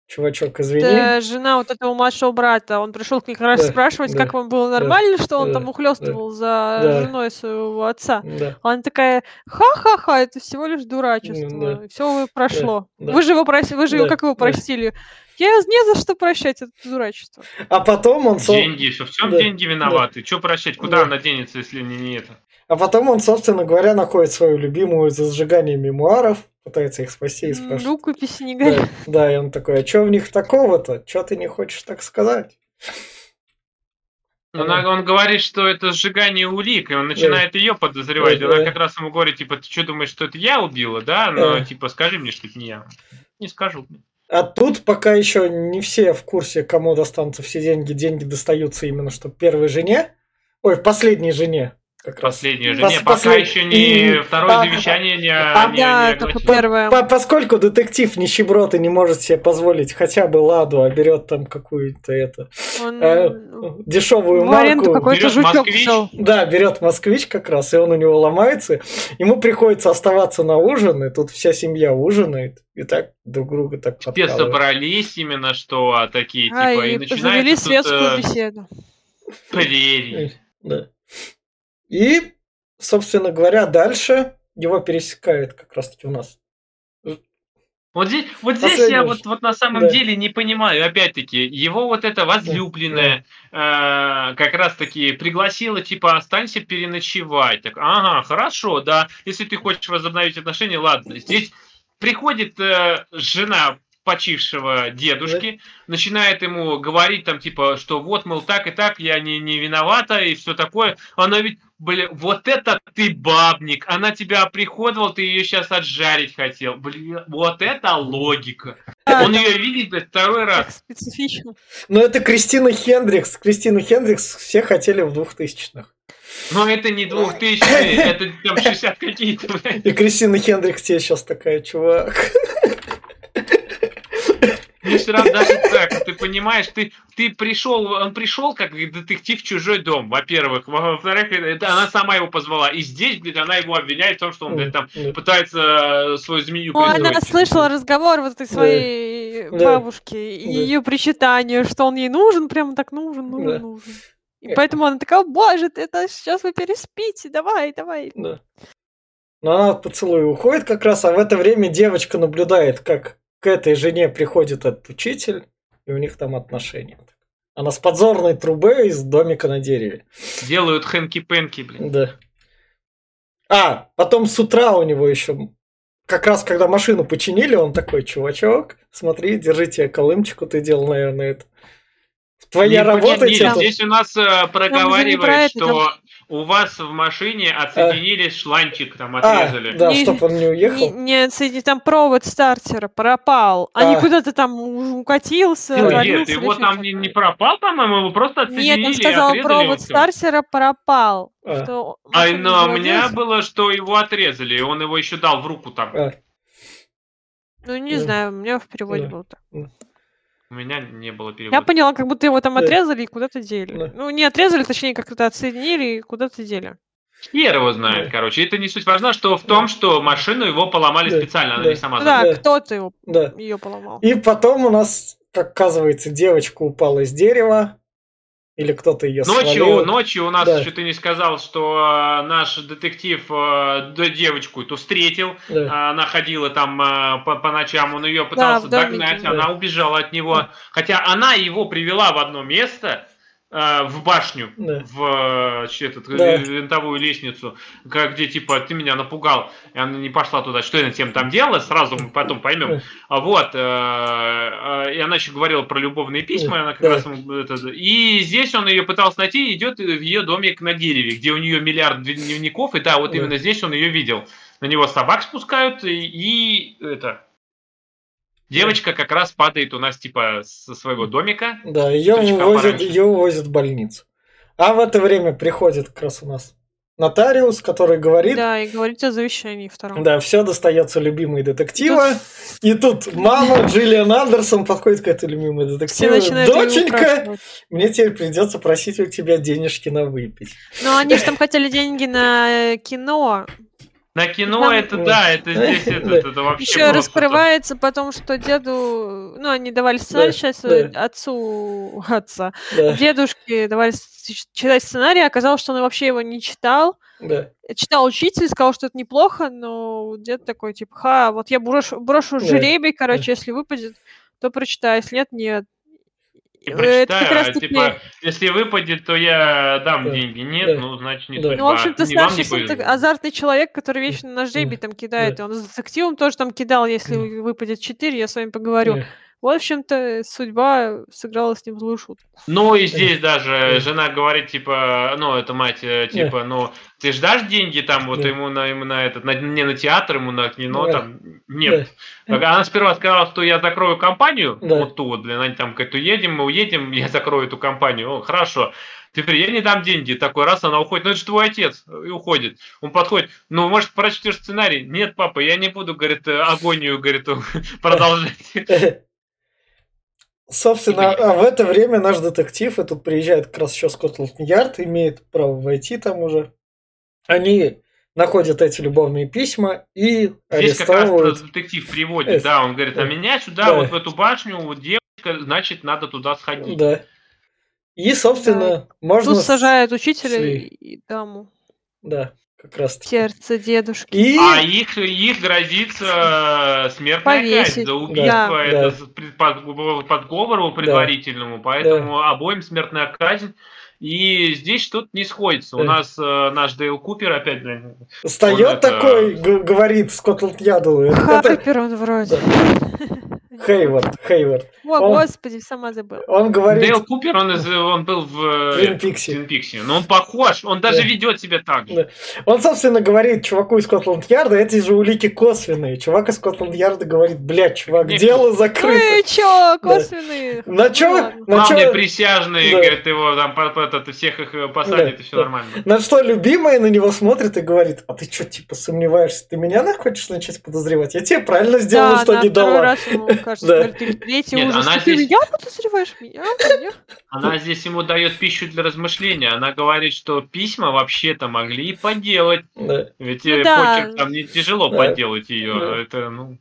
чувачок, извини. Это жена вот этого младшего брата, он пришел к ней как раз да, спрашивать, да, как вам было нормально, да, что он да, там ухлестывал да, за да, женой своего отца. Да. Она такая, ха-ха-ха, это всего лишь дурачество, да. все прошло. Да, вы же его простили, вы же да, как его простили? Я не за что прощать это дурачество. А потом он... Деньги, в чем да, деньги виноваты? Да. Что прощать? Куда да. она денется, если не, не это? А потом он, собственно говоря, находит свою любимую за сжигание мемуаров, пытается их спасти и спрашивает. Рукописи не горят. Да, да, и он такой, а что в них такого-то? Что ты не хочешь так сказать? Он, он говорит, что это сжигание улик, и он начинает да. ее подозревать. Да, Она да. как раз ему говорит, типа, ты что думаешь, что это я убила, да? Но, да. типа, скажи мне, что это не я. Не скажу. А тут пока еще не все в курсе, кому достанутся все деньги. Деньги достаются именно, что первой жене, Ой, в последней жене. Как Последнюю же. Пос, не, пока послед... еще не и... второе а, завещание не, а, не, да, не только первое. По, поскольку детектив нищеброд и не может себе позволить хотя бы ладу, а берет там какую-то это он... э, дешевую в марку. какой-то жучок москвич. Взял. Да, берет москвич как раз, и он у него ломается. Ему приходится оставаться на ужин, и тут вся семья ужинает. И так друг друга так Все собрались именно, что а, такие, а, типа, и, и начинается завели светскую тут, беседу. Прерий. Да. И, собственно говоря, дальше его пересекает как раз-таки у нас. Вот здесь, вот здесь я вот, вот на самом да. деле не понимаю, опять-таки, его вот эта возлюбленная да. э, как раз-таки пригласила, типа, останься переночевать. Так, ага, хорошо, да, если ты хочешь возобновить отношения, ладно. Здесь приходит э, жена почившего дедушки, да. начинает ему говорить там типа, что вот, мол, так и так, я не, не виновата и все такое. Она ведь, блин, вот это ты бабник, она тебя оприходовала, ты ее сейчас отжарить хотел. Блин, вот это логика. Он ее видит второй раз. Специфично. Но это Кристина Хендрикс. Кристина Хендрикс все хотели в двухтысячных. Но это не двухтысячные, это там 60 какие-то. И Кристина Хендрикс тебе сейчас такая, чувак. Ну, все равно даже так, ты понимаешь, ты, ты пришел, он пришел как детектив в чужой дом, во-первых. Во-вторых, это она сама его позвала. И здесь, блядь, она его обвиняет в том, что он, блядь, там пытается свою змею Ну, она слышала разговор вот этой своей да. бабушки и да. ее причитание, что он ей нужен, прям так нужен, нужен, да. нужен. И поэтому она такая, боже, это сейчас вы переспите, давай, давай. Да. Но она в поцелуй уходит как раз, а в это время девочка наблюдает, как к этой жене приходит этот учитель, и у них там отношения. Она с подзорной трубы из домика на дереве. Делают хэнки-пенки, блин. Да. А, потом с утра у него еще как раз когда машину починили, он такой, чувачок, смотри, держи тебе колымчику, ты делал, наверное, это. Твоя работа. Нет, нет, здесь у нас э, проговаривает, что у вас в машине отсоединили а. шланчик, там отрезали. А, да, не, чтобы он не уехал. Не, не отсоединили, там провод стартера пропал. А, а не куда-то там укатился. Нет, нет его там не, не пропал, по-моему, его просто отсоединили Нет, он сказал, провод стартера пропал. А, что а но у меня было, что его отрезали, и он его еще дал в руку там. А. Ну, не да. знаю, у меня в переводе да. было так. У меня не было перевода. Я поняла, как будто его там отрезали и куда-то дели. Да. Ну, не отрезали, точнее, как-то отсоединили и куда-то дели. Хер его знает, да. короче. Это не суть важно, что в том, что машину его поломали да. специально, она да. не сама Да, да. кто-то его, да. ее поломал. И потом у нас, как оказывается, девочка упала из дерева, или кто-то ее ночью, свалил. Ночью у нас да. еще ты не сказал, что э, наш детектив э, девочку эту встретил. Да. Э, она ходила там э, по, по ночам, он ее пытался да, догнать, да. она убежала от него. Да. Хотя она его привела в одно место, Э, в башню, да. в э, этот, да. винтовую лестницу, где типа ты меня напугал, и она не пошла туда, что я тем там делала, сразу мы потом поймем. А вот, э, и она еще говорила про любовные письма, она как да. раз это, и здесь он ее пытался найти, идет в ее домик на дереве, где у нее миллиард дневников, и да, вот да. именно здесь он ее видел. На него собак спускают и, и это Девочка как раз падает у нас типа со своего домика. Да, ее увозят, ее увозят в больницу. А в это время приходит как раз у нас нотариус, который говорит... Да, и говорит о завещании втором. Да, все достается любимой детектива. И тут мама Джиллиан Андерсон подходит к этой любимой детективу. Доченька, мне теперь придется просить у тебя денежки на выпить. Ну, они же там хотели деньги на кино. На кино Нам... это да, это здесь это, это вообще. Еще раскрывается потом, что деду, ну они давали сценарий да, сейчас да. отцу отца, да. дедушке давали читать сценарий, оказалось, что он вообще его не читал. Да. Читал учитель, сказал, что это неплохо, но дед такой типа, ха, вот я брошу, брошу да. жребий, короче, да. если выпадет, то прочитаю, если нет, нет. И прочитаю, а, типа, если выпадет, то я дам да. деньги. Нет, да. ну, значит, не да. судьба. Ну, в общем-то, так азартный человек, который вечно на жребий там кидает. Да. Он с детективом тоже там кидал, если да. выпадет 4, я с вами поговорю. Да. В общем-то, судьба сыграла с ним злую шутку. Ну и здесь даже жена говорит, типа, ну, это мать, э, типа, ну, ты ждашь деньги там, вот ему на, ему на этот, на, не на театр, ему на кино, там, нет. Она сперва сказала, что я закрою компанию, вот ту вот, блин, они там как-то уедем, мы уедем, я закрою эту компанию, о, хорошо. Теперь я не дам деньги. Такой раз она уходит. Ну это же твой отец. И уходит. Он подходит. Ну, может, прочтешь сценарий? Нет, папа, я не буду, говорит, агонию, говорит, продолжать. Собственно, а в это время наш детектив, и тут приезжает как раз еще Скотланд-Ярд, имеет право войти там уже. Они находят эти любовные письма и Здесь как раз детектив приводит, да, он говорит, а меня сюда, да. вот в эту башню, вот девочка, значит, надо туда сходить. Да. И, собственно, да. можно... Тут сажают учителя и даму. Да, как раз таки. Сердце дедушки. И... А их, их грозится смертная Повесить. казнь за убийство. Да, это да. по, по сговору предварительному, да. поэтому да. обоим смертная казнь. И здесь что-то не сходится. Да. У нас э, наш Дейл Купер опять, блин. Встает такой, это... говорит Скотланд Яду. Харпер он вроде. Да. Хейвард, Хейвард. О, он, господи, сама забыла. Он говорит... Дейл Купер, он, из, он был в Твин Пикси. Твин Пикси. Но он похож, он даже да. ведет себя так же. Да. Он, собственно, говорит чуваку из Скотланд-Ярда, эти же улики косвенные. Чувак из Скотланд-Ярда говорит, блядь, чувак, Нет. дело закрыто. Ну и чё, косвенные? Да. На чё? Ну, на чё? присяжные, да. говорит, его там этот, всех их посадят, да. и все да. нормально. На что любимая на него смотрит и говорит, а ты что, типа, сомневаешься? Ты меня хочешь начать подозревать? Я тебе правильно сделала, да, что не дала. Раз ему кажется, да. говорит, третий Нет, ужас. Она здесь... меня подозреваешь? Меня? меня? Она здесь ему дает пищу для размышления. Она говорит, что письма вообще-то могли и поделать. Да. Ведь ну, да. почерк там не тяжело да. подделать ее. Да. Это, ну...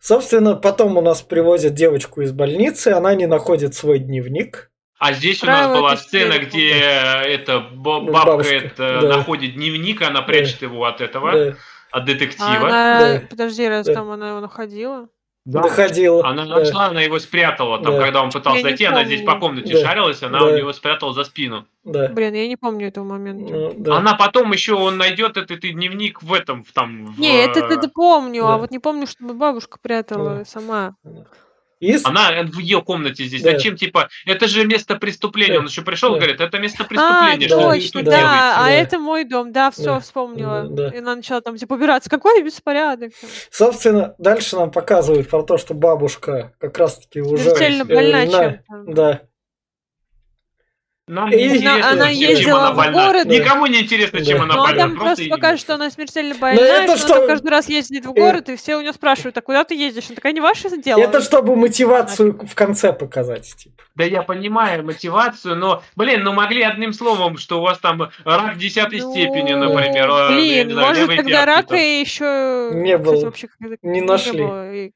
Собственно, потом у нас привозят девочку из больницы, она не находит свой дневник. А здесь у нас была сцена, где эта бабка, бабушка, это, да. находит дневник, она прячет да. его от этого, да. от детектива. А она... да. Подожди, раз да. там она его находила? Да. Доходила. Она нашла, да. она его спрятала. Там, да. когда он пытался я зайти, она здесь по комнате да. шарилась, она да. у него спрятала за спину. Да. Блин, я не помню этого момента. Ну, да. Она потом еще, он найдет этот, этот дневник в этом, в, там... В... Не, это, это помню, а да. а вот не помню, чтобы бабушка прятала да. сама. Из... Она в ее комнате здесь. Да. Зачем, типа, это же место преступления. Да. Он еще пришел да. и говорит, это место преступления. А, что точно, да. да. А это мой дом, да, все, да. вспомнила. Да. И она начала там, типа, убираться. Какой беспорядок. Собственно, дальше нам показывают про то, что бабушка как раз-таки уже... Смертельно больна э, чем-то. Да. Нам и она, она ездила в город. Никому не интересно, чем да. она ну, больна. Ну, там просто покажет, что она смертельно больна, это и что... она каждый раз ездит в город, и все у нее спрашивают, а куда ты ездишь? Она такая, не ваше дело. Это чтобы мотивацию в конце показать. Типа. Да я понимаю мотивацию, но, блин, ну могли одним словом, что у вас там рак десятой ну, степени, например. А, блин, знаю, может тогда рака еще... Не было, вообще, не нашли. Не было.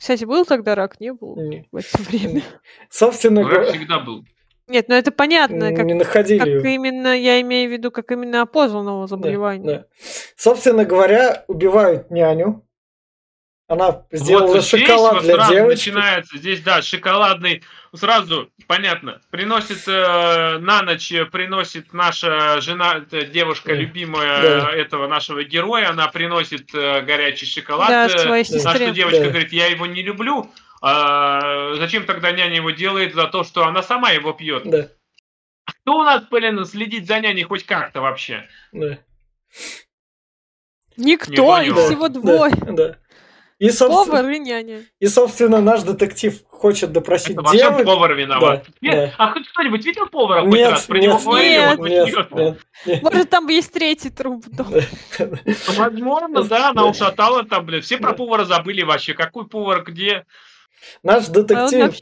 Кстати, был тогда рак? Не был не. в это время. Собственно говоря... Рак всегда был. Нет, ну это понятно, как, не находили. как именно, я имею в виду, как именно опознанного заболевания. Да, да. Собственно говоря, убивают няню. Она сделала вот шоколад здесь для вот девочки. начинается, здесь, да, шоколадный, сразу, понятно, приносит э, на ночь, приносит наша жена, девушка, да. любимая да. этого нашего героя, она приносит э, горячий шоколад. Да, э, своей сестре. На что девочка да. говорит, я его не люблю, а зачем тогда няня его делает за то, что она сама его пьет? Да. Кто у нас, блин, следить за няней хоть как-то вообще? Да. Никто, их всего двое. Да, да. И, собственно, повар и няня. И, собственно, наш детектив хочет допросить Это девочку. повар виноват. Да, нет, да. А хоть кто-нибудь видел повара нет, хоть раз? Про нет, него нет, нет, нет, нет. Может, там есть третий труп. Возможно, да, она ушатала там, блин. Все про повара забыли вообще. Какой повар, где? Наш а детектив,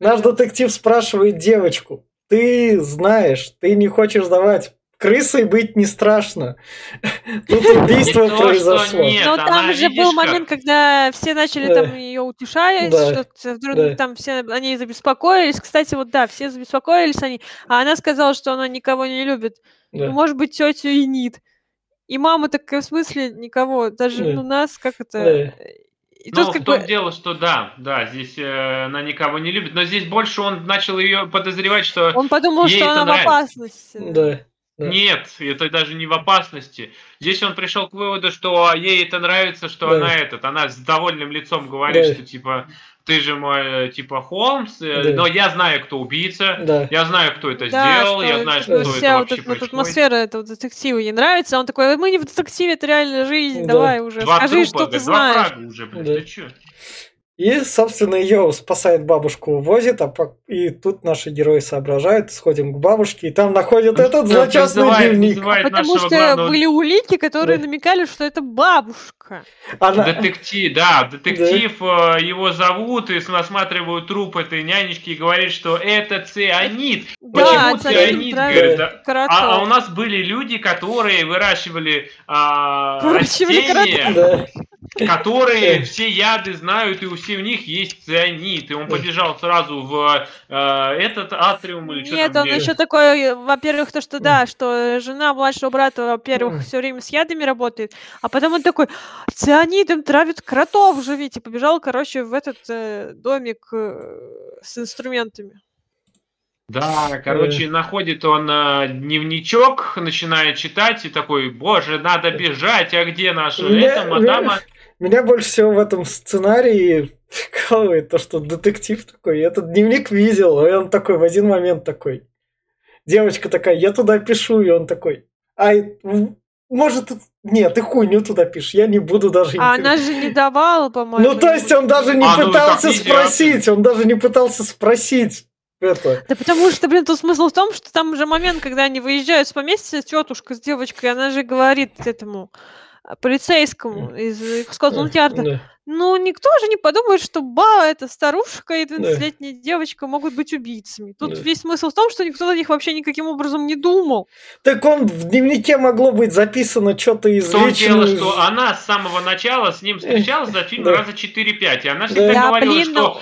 наш детектив спрашивает девочку, ты знаешь, ты не хочешь сдавать крысой быть не страшно. Тут убийство произошло. Но там же был момент, когда все начали там ее утешать, что вдруг там все они забеспокоились. Кстати, вот да, все забеспокоились они, а она сказала, что она никого не любит. Может быть, тетю и Нит. И мама так в смысле никого, даже у нас, как это, и ну, в том бы... дело, что да, да, здесь э, она никого не любит, но здесь больше он начал ее подозревать, что Он подумал, ей что она нравится. в опасности. Да. Да. Нет, это даже не в опасности. Здесь он пришел к выводу, что ей это нравится, что да. она этот, она с довольным лицом говорит, да. что типа ты же мой, типа, Холмс, э, да. но я знаю, кто убийца, да. я знаю, кто это да, сделал, что, я знаю, что, что это вообще вот эта атмосфера этого детектива ей нравится, он такой, мы не в детективе, это реальная жизнь, да. давай уже, два скажи, трупа, что ты знаешь. Два уже, блин, да. ты чё? И, собственно, ее спасает бабушку, увозит, а по... и тут наши герои соображают, сходим к бабушке, и там находят этот злочастный дневник. Потому что главного... были улики, которые да. намекали, что это бабушка. Она... Детектив, да, детектив, да. Э, его зовут, и осматривают труп этой нянечки и говорит, что это цианид. Да, Почему цианид? Говорит, да. а, а у нас были люди, которые выращивали, а, выращивали растения, которые все яды знают, и у всех у них есть цианид, и он побежал сразу в э, этот атриум или что Нет, там, он где... еще такой, во-первых, то, что да, что жена младшего брата, во-первых, все время с ядами работает, а потом он такой, цианидом травит кротов живите, побежал, короче, в этот э, домик э, с инструментами. Да, короче, находит он э, дневничок, начинает читать и такой, боже, надо бежать, а где наша эта мадама? Меня больше всего в этом сценарии прикалывает то, что детектив такой, этот дневник видел, и он такой в один момент такой. Девочка такая, я туда пишу, и он такой, ай, может, нет, ты хуйню туда пишешь, я не буду даже... А она же не давала, по-моему. Ну, то есть он даже не а, ну, пытался ну, спросить, он даже не пытался спросить это... Да потому что, блин, тут смысл в том, что там уже момент, когда они выезжают с поместья, тетушка с девочкой, она же говорит этому полицейскому из Скотланд-Ярда. Ну, никто же не подумает, что Ба, эта старушка и 12-летняя да. девочка могут быть убийцами. Тут да. весь смысл в том, что никто на них вообще никаким образом не думал. Так он в дневнике могло быть записано что-то из В том дело, что она с самого начала с ним встречалась за фильм да. раза 4-5, и она всегда да. говорила, блин, что...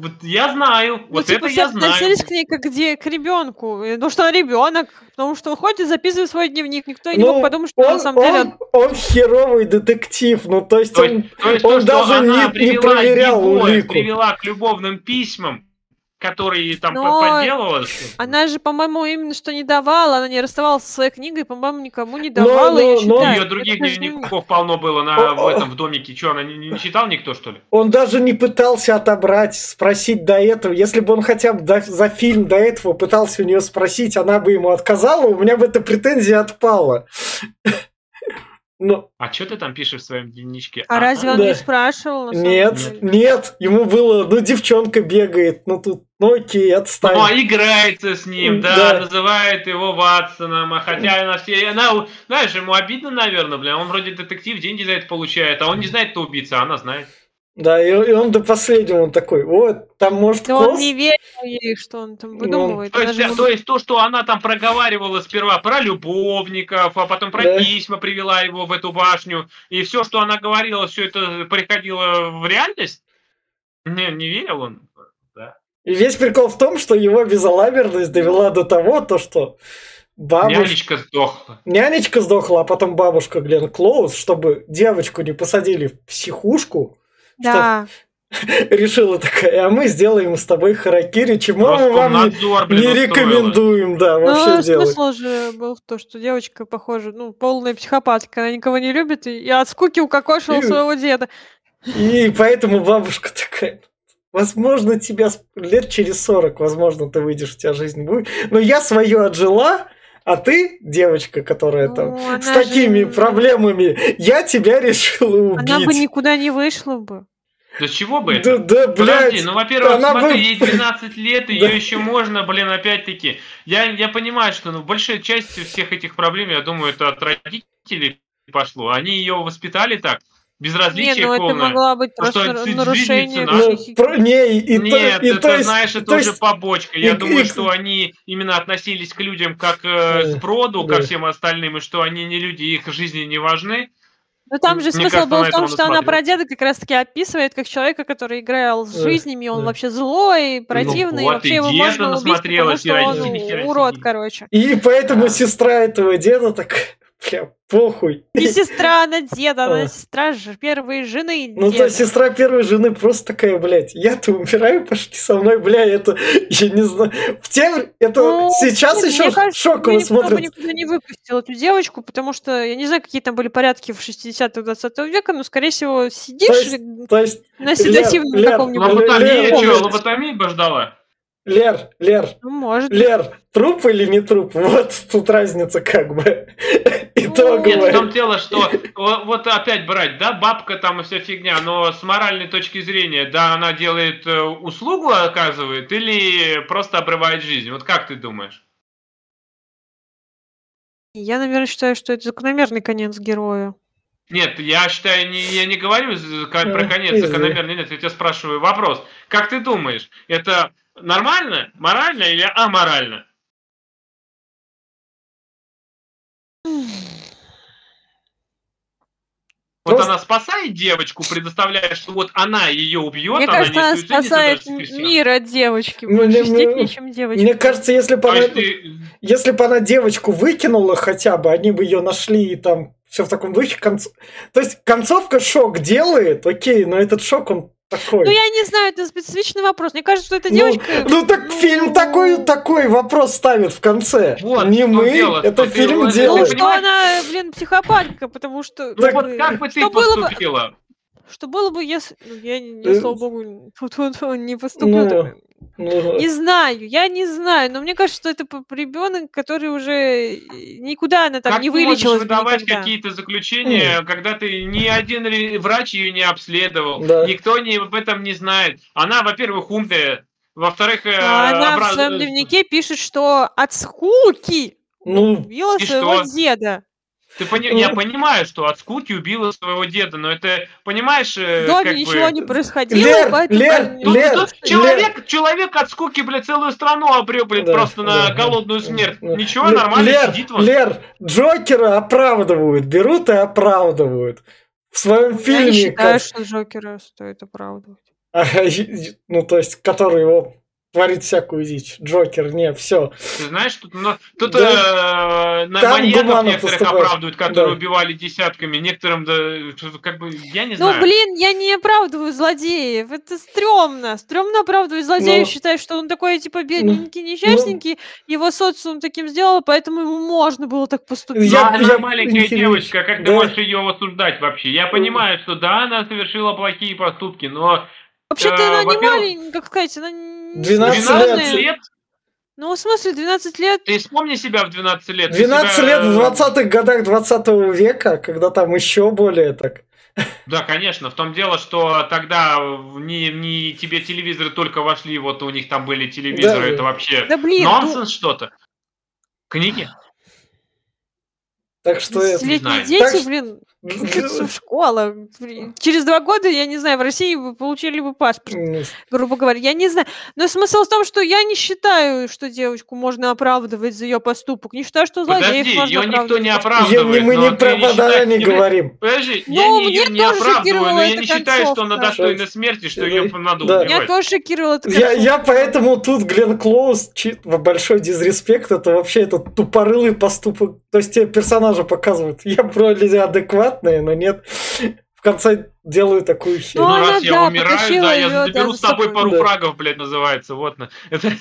Вот я знаю, ну, вот типа, это я знаю. относились к ней как где к ребенку, ну что ребенок, потому что он ходит и записывает свой дневник, никто ну, не мог подумать, что он, на самом деле он, он херовый детектив, ну то есть то, он, то есть он то, даже не, не проверял улику. Привела к любовным письмам, который там Но подделывала. Она же, по-моему, именно что не давала, она не расставалась со своей книгой, по-моему, никому не давала но, ее но, читать. Ее других дневников полно было на, в этом в домике. Что, она не, не читал никто, что ли? Он даже не пытался отобрать, спросить до этого. Если бы он хотя бы до, за фильм до этого пытался у нее спросить, она бы ему отказала, у меня бы эта претензия отпала. Но... А что ты там пишешь в своем дневничке? А, а разве он да. не спрашивал? Нет, деле? нет, ему было, ну, девчонка бегает, ну, тут, ну, окей, отстань. Ну, а играется с ним, да, да. называет его Ватсоном, а хотя она все, она, знаешь, ему обидно, наверное, бля, он вроде детектив, деньги за это получает, а он не знает, кто убийца, а она знает. Да, и, и он до последнего он такой, вот, там может Но он не верил ей, что он там ну, выдумывает. Ну, то, есть, то есть то, что она там проговаривала сперва про любовников, а потом про да. письма привела его в эту башню, и все, что она говорила, все это приходило в реальность? Не, не верил он. Да. И весь прикол в том, что его безалаберность довела до того, то, что бабушка... Нянечка сдохла. Нянечка сдохла, а потом бабушка Глен Клоуз, чтобы девочку не посадили в психушку, да. решила такая, а мы сделаем с тобой харакири, чему мы вам не, не рекомендуем, да, вообще ну, делать. смысл же был в том, что девочка, похоже, ну, полная психопатка, она никого не любит, и от скуки укокошила и, своего деда. И поэтому бабушка такая, возможно, тебя лет через 40, возможно, ты выйдешь, у тебя жизнь будет, но я свое отжила, а ты, девочка, которая ну, там с такими же... проблемами, я тебя решила убить. Она бы никуда не вышла бы. Да чего бы это? Да, да, блядь. Подожди, ну, во-первых, она смотри, бы... ей 12 лет, ее еще можно, блин, опять-таки. Я, я понимаю, что ну, большая часть всех этих проблем, я думаю, это от родителей пошло. Они ее воспитали так, безразличие не, ну полное. это могло быть просто что нарушение ну, про, не, и Нет, то, и это, то есть, знаешь, это уже есть, побочка. Я и, думаю, и, что они именно относились к людям как э, к проду, да. ко всем остальным, и что они не люди, их жизни не важны. Ну там же смысл был в том, что она про деда как раз таки описывает как человека, который играл с жизнями, он вообще злой, противный, ну, вот, вообще его можно убить, потому что он урод, короче. И поэтому сестра этого деда так Бля, похуй. Не сестра, она деда, она сестра первой жены. Ну, то сестра первой жены просто такая, блядь, я-то умираю, пошли со мной, бля, это, я не знаю. В тем, это ну, сейчас нет, еще кажется, шоково смотрит. Я никуда не выпустил эту девочку, потому что, я не знаю, какие там были порядки в 60-х, 20 века, но, скорее всего, сидишь то есть, то есть, на седативном каком-нибудь. Лоботомия, что, лоботомия бы ждала? Лер, Лер, ну, может. Лер, труп или не труп? Вот тут разница как бы итоговая. Нет, в том дело, что вот опять брать, да, бабка там и вся фигня, но с моральной точки зрения, да, она делает э, услугу, оказывает, или просто обрывает жизнь? Вот как ты думаешь? Я, наверное, считаю, что это закономерный конец героя. Нет, я считаю, не, я не говорю про конец закономерный, нет, я тебя спрашиваю вопрос. Как ты думаешь, это нормально, морально или аморально? Вот Просто... она спасает девочку, предоставляя, что вот она ее убьет, Мне она кажется, она спасает мир от девочки большей степени, чем девочка. Мне кажется, если бы она, ты... если бы она девочку выкинула хотя бы, они бы ее нашли и там все в таком духе. Конц... То есть концовка шок делает, окей, но этот шок, он такой. Ну, я не знаю, это специфичный вопрос. Мне кажется, что эта девочка... Ну, ну так ну... фильм такой, такой вопрос ставит в конце. Вот, не мы, дело, это фильм делает. Ну, что она, блин, психопатка, потому что... Ну, вот как бы ты что поступила? Было бы... Что было бы, если... Ну, я, я слава богу, не поступлю. Ну, не знаю, я не знаю, но мне кажется, что это ребенок, который уже никуда она там как не вылечилась. Как выдавать какие-то заключения, mm. когда ты ни один врач ее не обследовал, да. никто не, об этом не знает. Она, во-первых, умная, во-вторых... Э, она образ... в своем дневнике пишет, что от скуки ну, убила своего что? деда. Ты пони... Я понимаю, что от скуки убила своего деда, но это, понимаешь... В доме как ничего бы... не происходило, Лер, поэтому... Лер, тут, Лер, тут человек, Лер. человек от скуки, блядь, целую страну обрел, блядь, да, просто да, на голодную смерть. Да. Ничего, Лер, нормально Лер, сидит вот. Лер, Джокера оправдывают, берут и оправдывают. В своем фильме... Я не считаю, как... что Джокера стоит оправдывать. ну, то есть, который его творит всякую дичь. Джокер, не, все. Ты знаешь, тут, ну, тут да. э, на маньяков некоторых поступает. оправдывают, которые да. убивали десятками, некоторым, да, как бы, я не ну, знаю. Ну, блин, я не оправдываю злодеев, это стрёмно. Стрёмно оправдывать злодеев, ну, считаю, что он такой, типа, бедненький, ну, несчастненький, ну, его социум таким сделал, поэтому ему можно было так поступить. Я, она я, маленькая я, девочка, как да. ты можешь ее осуждать вообще? Я понимаю, что да, она совершила плохие поступки, но Вообще-то э, она не маленькая, как сказать, она 12, 12 лет. Ну, в смысле, 12 лет? Ты вспомни себя в 12 лет. 12 себя... лет в 20-х годах 20 века, когда там еще более так. Да, конечно. В том дело, что тогда не, не тебе телевизоры только вошли, вот у них там были телевизоры, да, это вообще да, блин, нонсенс ну... что-то. Книги. Так что... Десятилетние дети, так... блин, школа. Через два года, я не знаю, в России вы получили бы паспорт, грубо говоря. Я не знаю. Но смысл в том, что я не считаю, что девочку можно оправдывать за ее поступок. Не считаю, что злодеев Подожди, можно ее никто не оправдывает. мы не про подарок не говорим. Подожди, я ну, не, ее не оправдываю, но я не считаю, что она достойна смерти, что ее надо убивать. Меня тоже шокировало это я, я поэтому тут Глен Клоуз, большой дизреспект, это вообще этот тупорылый поступок. То есть тебе персонажа показывают. Я вроде адекватные, но нет. В конце делаю такую херню. Ну, раз я да, умираю, да, я заберу с тобой пару да. фрагов, блядь, называется. Вот. Это...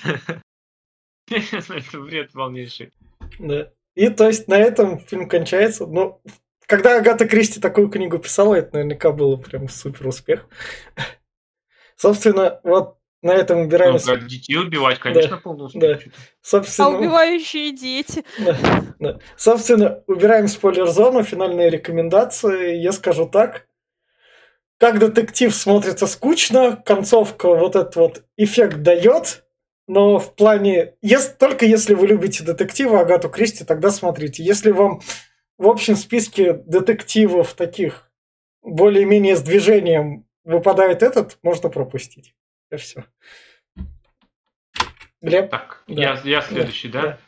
это бред полнейший. Да. И то есть на этом фильм кончается. Но когда Агата Кристи такую книгу писала, это наверняка было прям супер успех. Собственно, вот на этом убираем... Ну, детей убивать, конечно, да, успех. Да. Собственно, а убивающие дети. Да, да. Собственно, убираем спойлер-зону, финальные рекомендации. Я скажу так. Как детектив смотрится скучно, концовка вот этот вот эффект дает, но в плане... Если, только если вы любите детективы Агату Кристи, тогда смотрите. Если вам в общем списке детективов таких более-менее с движением выпадает этот, можно пропустить. Все. Глеб? Так, да. я, я следующий, да? да?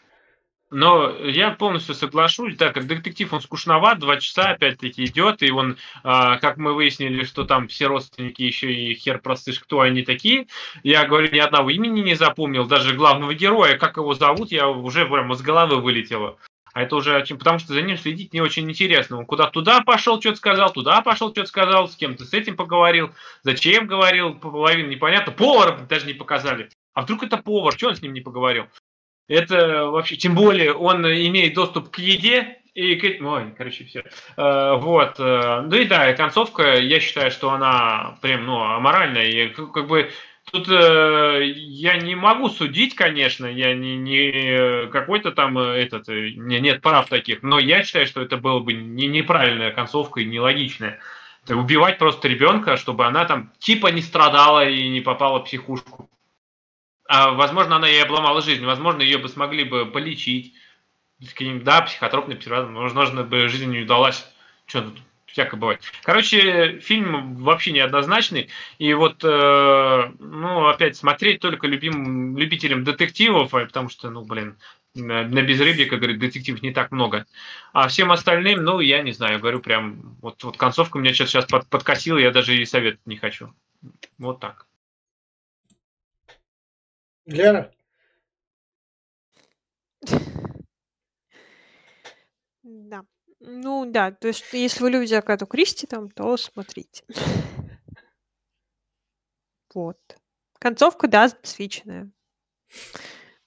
Но я полностью соглашусь, да, как детектив он скучноват, два часа опять-таки идет, и он, а, как мы выяснили, что там все родственники еще и хер простышь, кто они такие. Я говорю, ни одного имени не запомнил, даже главного героя, как его зовут, я уже прямо с головы вылетело. А это уже очень, потому что за ним следить не очень интересно. Он куда туда пошел, что-то сказал, туда пошел, что-то сказал, с кем-то с этим поговорил, зачем говорил, половина непонятно. Повара даже не показали. А вдруг это повар, что он с ним не поговорил? Это вообще, тем более, он имеет доступ к еде, и к... Ой, короче, все. Э, вот. Э, ну и да, концовка, я считаю, что она прям, ну, аморальная. И как бы Тут э, я не могу судить, конечно, я не, не какой-то там э, этот, э, не, нет прав таких, но я считаю, что это было бы не, неправильная концовка и нелогичная. Это убивать просто ребенка, чтобы она там типа не страдала и не попала в психушку. А возможно, она ей обломала жизнь, возможно, ее бы смогли бы полечить. Да, психотропный психотроп, возможно, бы жизнь не удалась. Что тут всяко бывает. Короче, фильм вообще неоднозначный. И вот, э, ну, опять смотреть только любим, любителям детективов, а, потому что, ну, блин, на, на безрыбье, как говорит, детективов не так много. А всем остальным, ну, я не знаю, говорю прям, вот, вот концовка меня сейчас, сейчас под, подкосила, я даже и совет не хочу. Вот так. Лера? Да. Ну да, то есть если вы любите Агату Кристи там, то смотрите. Вот. Концовка, да, специфичная.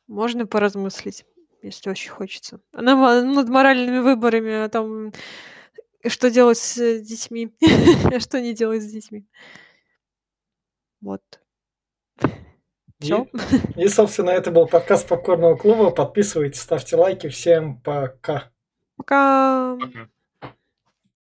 Можно поразмыслить, если очень хочется. Она над моральными выборами, а там что делать с детьми, что не делать с детьми. Вот. Все. И, и, собственно, это был подкаст Попкорного клуба. Подписывайтесь, ставьте лайки. Всем пока. Пока. пока.